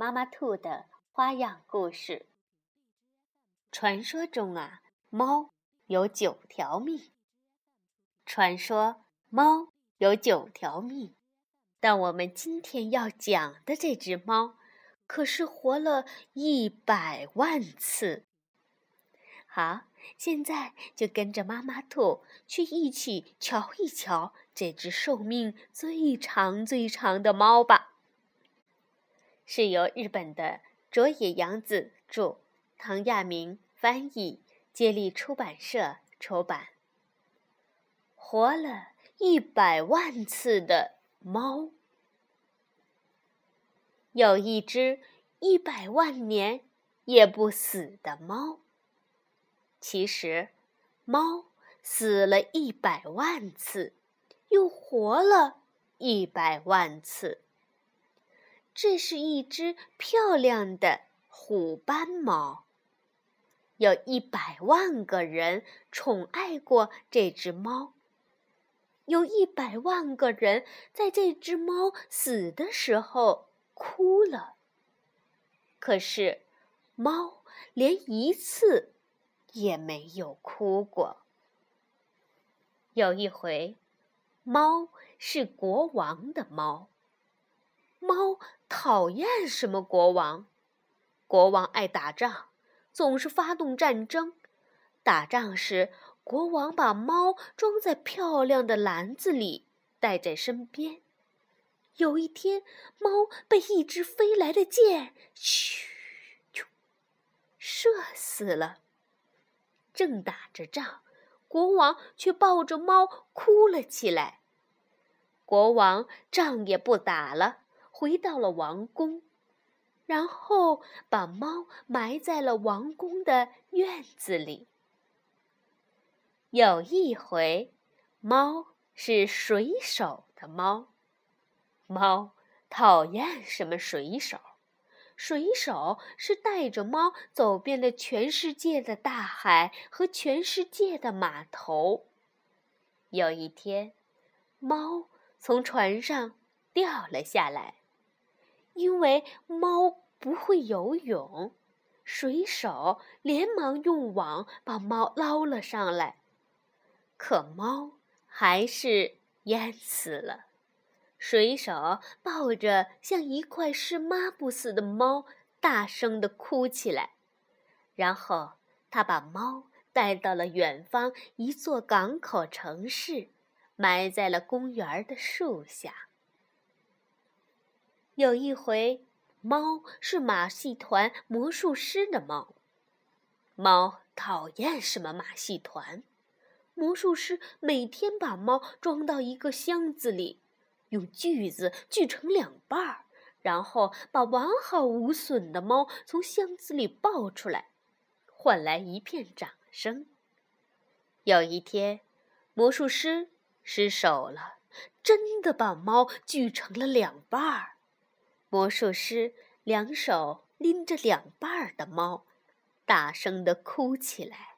妈妈兔的花样故事。传说中啊，猫有九条命。传说猫有九条命，但我们今天要讲的这只猫，可是活了一百万次。好，现在就跟着妈妈兔去一起瞧一瞧这只寿命最长最长的猫吧。是由日本的卓野洋子著，唐亚明翻译，接力出版社出版。活了一百万次的猫，有一只一百万年也不死的猫。其实，猫死了一百万次，又活了一百万次。这是一只漂亮的虎斑猫，有一百万个人宠爱过这只猫，有一百万个人在这只猫死的时候哭了。可是，猫连一次也没有哭过。有一回，猫是国王的猫。猫讨厌什么国王？国王爱打仗，总是发动战争。打仗时，国王把猫装在漂亮的篮子里，带在身边。有一天，猫被一只飞来的箭“咻”咻射死了。正打着仗，国王却抱着猫哭了起来。国王仗也不打了。回到了王宫，然后把猫埋在了王宫的院子里。有一回，猫是水手的猫，猫讨厌什么水手？水手是带着猫走遍了全世界的大海和全世界的码头。有一天，猫从船上掉了下来。因为猫不会游泳，水手连忙用网把猫捞了上来，可猫还是淹死了。水手抱着像一块湿抹布似的猫，大声地哭起来。然后他把猫带到了远方一座港口城市，埋在了公园的树下。有一回，猫是马戏团魔术师的猫。猫讨厌什么马戏团？魔术师每天把猫装到一个箱子里，用锯子锯成两半儿，然后把完好无损的猫从箱子里抱出来，换来一片掌声。有一天，魔术师失手了，真的把猫锯成了两半儿。魔术师两手拎着两半儿的猫，大声地哭起来。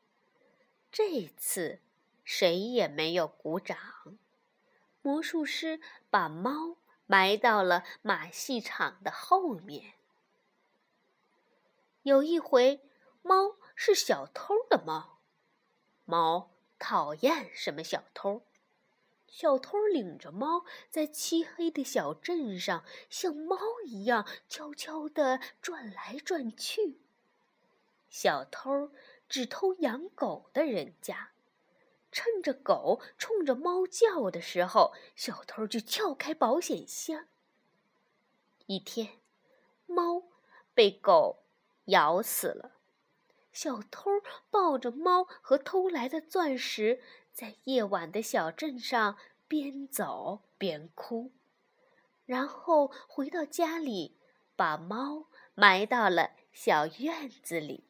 这次谁也没有鼓掌。魔术师把猫埋到了马戏场的后面。有一回，猫是小偷的猫，猫讨厌什么小偷？小偷领着猫在漆黑的小镇上，像猫一样悄悄地转来转去。小偷只偷养狗的人家，趁着狗冲着猫叫的时候，小偷就撬开保险箱。一天，猫被狗咬死了，小偷抱着猫和偷来的钻石。在夜晚的小镇上，边走边哭，然后回到家里，把猫埋到了小院子里。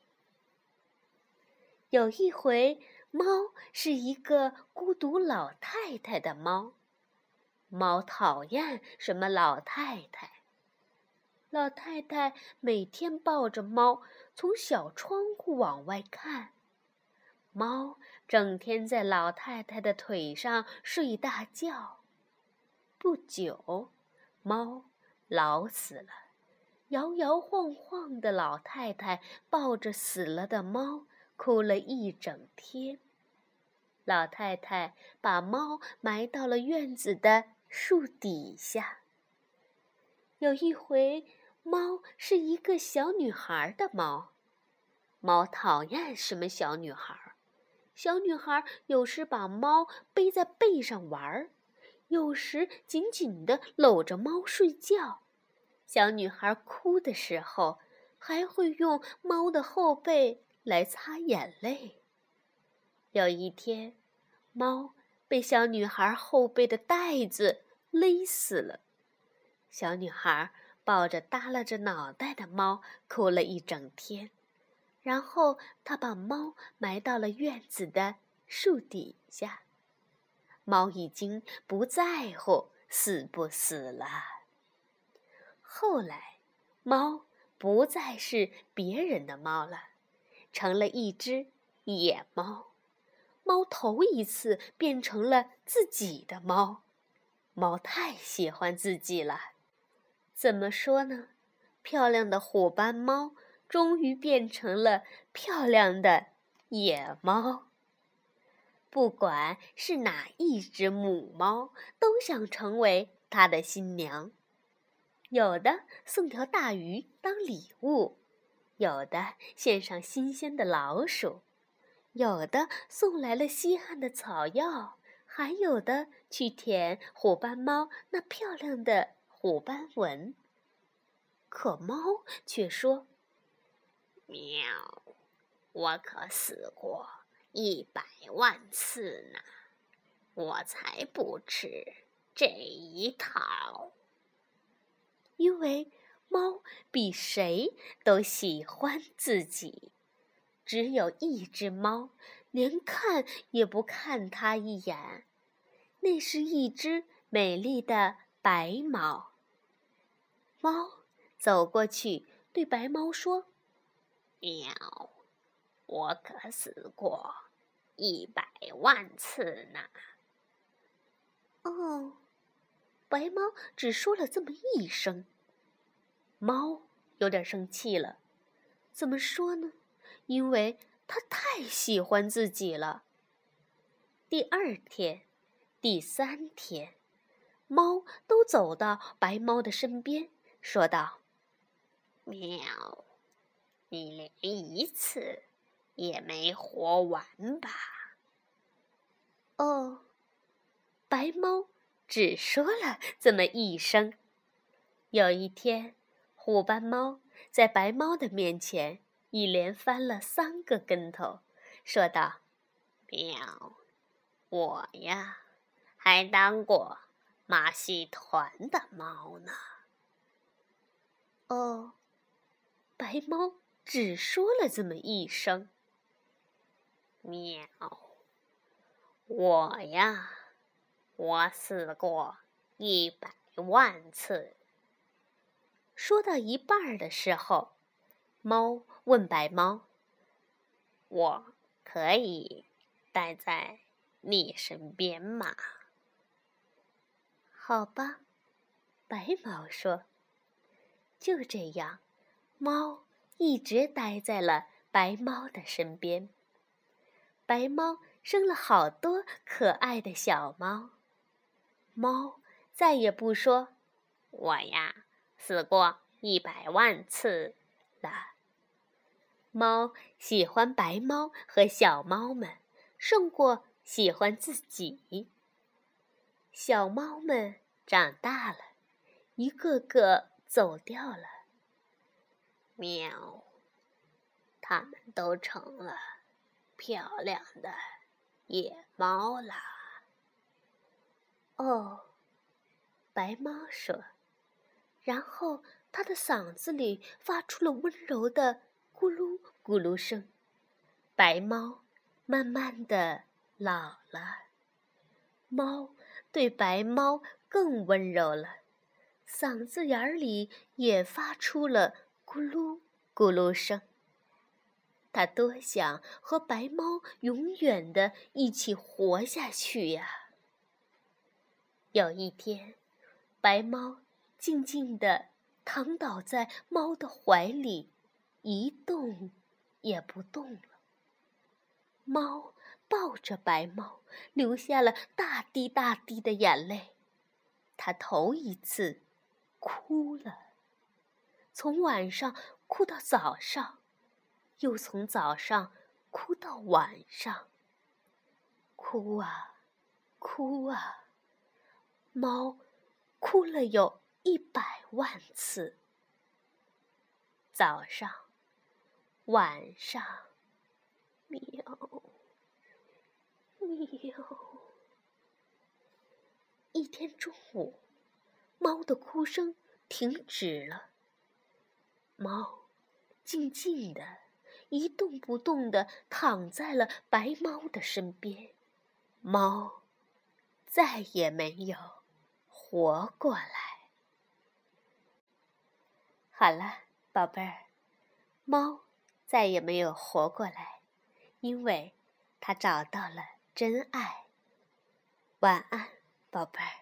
有一回，猫是一个孤独老太太的猫，猫讨厌什么老太太。老太太每天抱着猫，从小窗户往外看。猫整天在老太太的腿上睡大觉。不久，猫老死了，摇摇晃晃的老太太抱着死了的猫，哭了一整天。老太太把猫埋到了院子的树底下。有一回。猫是一个小女孩的猫，猫讨厌什么小女孩。小女孩有时把猫背在背上玩儿，有时紧紧地搂着猫睡觉。小女孩哭的时候，还会用猫的后背来擦眼泪。有一天，猫被小女孩后背的带子勒死了。小女孩。抱着耷拉着脑袋的猫，哭了一整天。然后他把猫埋到了院子的树底下。猫已经不在乎死不死了。后来，猫不再是别人的猫了，成了一只野猫。猫头一次变成了自己的猫。猫太喜欢自己了。怎么说呢？漂亮的虎斑猫终于变成了漂亮的野猫。不管是哪一只母猫，都想成为它的新娘。有的送条大鱼当礼物，有的献上新鲜的老鼠，有的送来了稀罕的草药，还有的去舔虎斑猫那漂亮的。虎斑纹，可猫却说：“喵，我可死过一百万次呢，我才不吃这一套。”因为猫比谁都喜欢自己，只有一只猫连看也不看它一眼，那是一只美丽的白猫。猫走过去，对白猫说：“喵，我可死过一百万次呢。”哦，白猫只说了这么一声。猫有点生气了，怎么说呢？因为它太喜欢自己了。第二天，第三天，猫都走到白猫的身边。说道：“喵，你连一次也没活完吧？”哦，白猫只说了这么一声。有一天，虎斑猫在白猫的面前一连翻了三个跟头，说道：“喵，我呀，还当过马戏团的猫呢。”哦，白猫只说了这么一声。喵，我呀，我死过一百万次。说到一半的时候，猫问白猫：“我可以待在你身边吗？”好吧，白猫说。就这样，猫一直待在了白猫的身边。白猫生了好多可爱的小猫。猫再也不说“我呀死过一百万次”了。猫喜欢白猫和小猫们，胜过喜欢自己。小猫们长大了，一个个。走掉了，喵！它们都成了漂亮的野猫了。哦，白猫说：“然后它的嗓子里发出了温柔的咕噜咕噜声。白猫慢慢的老了，猫对白猫更温柔了，嗓子眼里也发出了咕噜咕噜声。他多想和白猫永远的一起活下去呀！有一天，白猫静静地躺倒在猫的怀里，一动也不动了。猫抱着白猫，流下了大滴大滴的眼泪。它头一次哭了，从晚上哭到早上，又从早上哭到晚上。哭啊，哭啊！猫哭了有一百万次，早上、晚上，喵，喵。一天中午，猫的哭声停止了。猫静静的，一动不动的躺在了白猫的身边。猫再也没有。活过来，好了，宝贝儿，猫再也没有活过来，因为它找到了真爱。晚安，宝贝儿。